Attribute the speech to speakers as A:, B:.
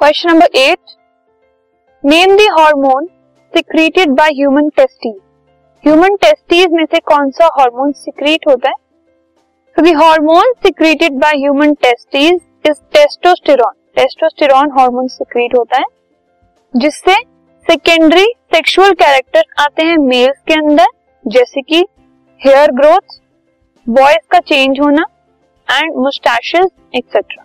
A: Question number eight name the hormone secreted by human testes human testes में से कौन सा हार्मोन सिक्रीट होता है? तो the hormone secreted by human testes is testosterone testosterone hormone secret होता है, जिससे सेकेंडरी सेक्सुअल कैरेक्टर आते हैं मेल्स के अंदर, जैसे कि हेयर ग्रोथ वॉइस का चेंज होना and mustaches etcetera